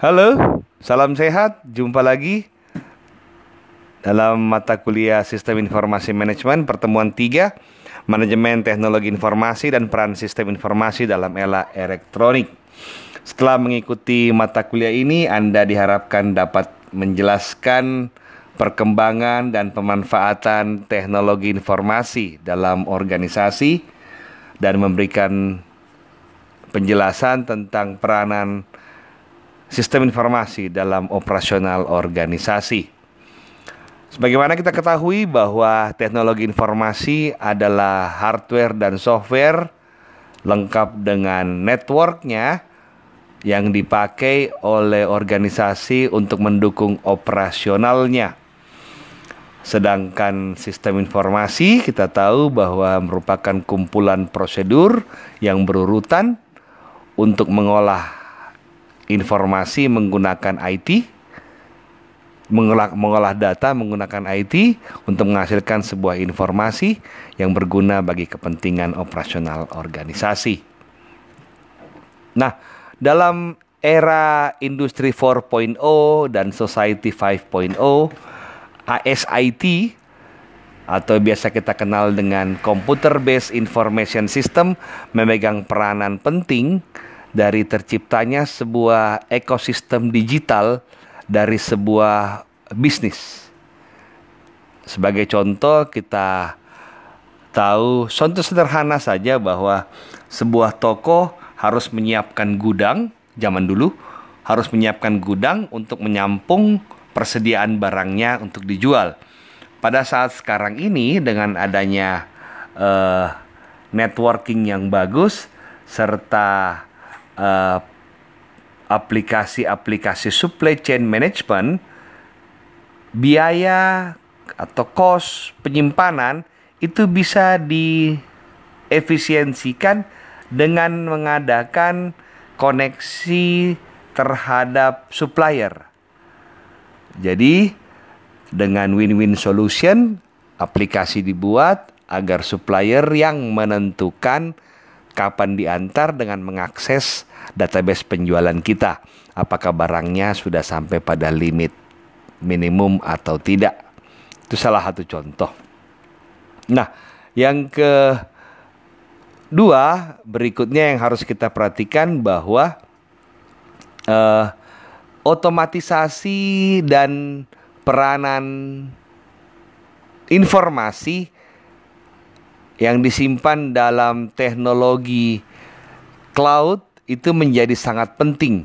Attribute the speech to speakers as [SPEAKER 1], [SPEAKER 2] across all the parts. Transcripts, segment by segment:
[SPEAKER 1] Halo, salam sehat. Jumpa lagi dalam mata kuliah Sistem Informasi Manajemen pertemuan 3 Manajemen Teknologi Informasi dan Peran Sistem Informasi dalam Era Elektronik. Setelah mengikuti mata kuliah ini, Anda diharapkan dapat menjelaskan perkembangan dan pemanfaatan teknologi informasi dalam organisasi dan memberikan penjelasan tentang peranan sistem informasi dalam operasional organisasi. Sebagaimana kita ketahui bahwa teknologi informasi adalah hardware dan software lengkap dengan networknya yang dipakai oleh organisasi untuk mendukung operasionalnya. Sedangkan sistem informasi kita tahu bahwa merupakan kumpulan prosedur yang berurutan untuk mengolah informasi menggunakan IT, mengolah, mengolah data menggunakan IT untuk menghasilkan sebuah informasi yang berguna bagi kepentingan operasional organisasi. Nah, dalam era industri 4.0 dan society 5.0, ASIT atau biasa kita kenal dengan computer based information system memegang peranan penting dari terciptanya sebuah ekosistem digital dari sebuah bisnis. Sebagai contoh kita tahu contoh sederhana saja bahwa sebuah toko harus menyiapkan gudang zaman dulu harus menyiapkan gudang untuk menyampung persediaan barangnya untuk dijual. Pada saat sekarang ini dengan adanya uh, networking yang bagus serta uh, aplikasi-aplikasi supply chain management, biaya atau cost penyimpanan itu bisa diefisiensikan dengan mengadakan koneksi terhadap supplier. Jadi dengan win-win solution aplikasi dibuat agar supplier yang menentukan kapan diantar dengan mengakses database penjualan kita. Apakah barangnya sudah sampai pada limit minimum atau tidak. Itu salah satu contoh. Nah, yang kedua berikutnya yang harus kita perhatikan bahwa uh, otomatisasi dan peranan informasi yang disimpan dalam teknologi cloud itu menjadi sangat penting.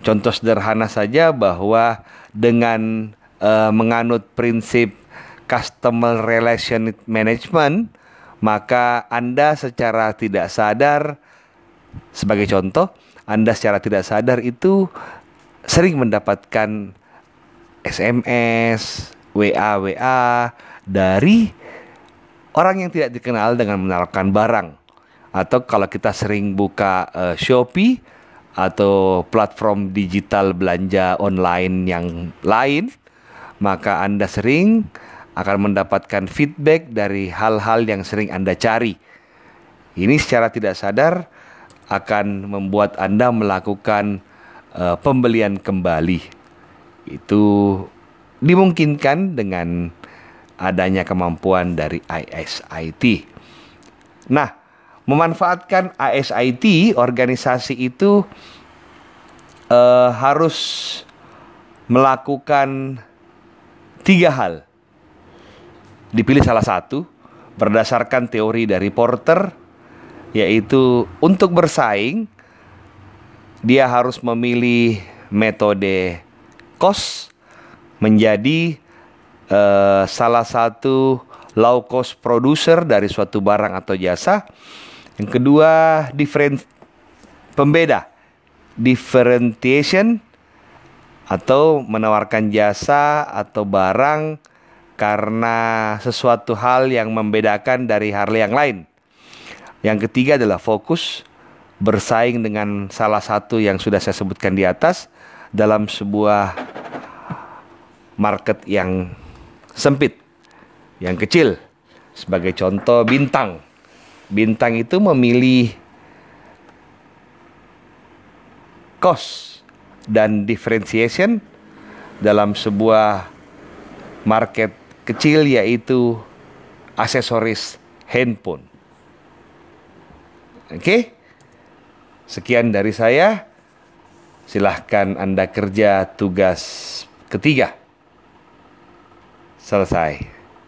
[SPEAKER 1] Contoh sederhana saja bahwa dengan uh, menganut prinsip customer relation management, maka Anda secara tidak sadar sebagai contoh, Anda secara tidak sadar itu sering mendapatkan SMS, WA WA dari orang yang tidak dikenal dengan menaruhkan barang atau kalau kita sering buka uh, Shopee atau platform digital belanja online yang lain maka Anda sering akan mendapatkan feedback dari hal-hal yang sering Anda cari. Ini secara tidak sadar akan membuat Anda melakukan uh, pembelian kembali. Itu dimungkinkan dengan adanya kemampuan dari ISIT. Nah, memanfaatkan ISIT, organisasi itu uh, harus melakukan tiga hal. Dipilih salah satu berdasarkan teori dari Porter, yaitu untuk bersaing dia harus memilih metode cost menjadi uh, salah satu low cost producer dari suatu barang atau jasa. Yang kedua, different pembeda, differentiation atau menawarkan jasa atau barang karena sesuatu hal yang membedakan dari hal yang lain. Yang ketiga adalah fokus bersaing dengan salah satu yang sudah saya sebutkan di atas dalam sebuah market yang sempit, yang kecil. Sebagai contoh bintang. Bintang itu memilih cost dan differentiation dalam sebuah market kecil yaitu aksesoris handphone. Oke. Sekian dari saya. Silahkan Anda kerja tugas ketiga. Selesai.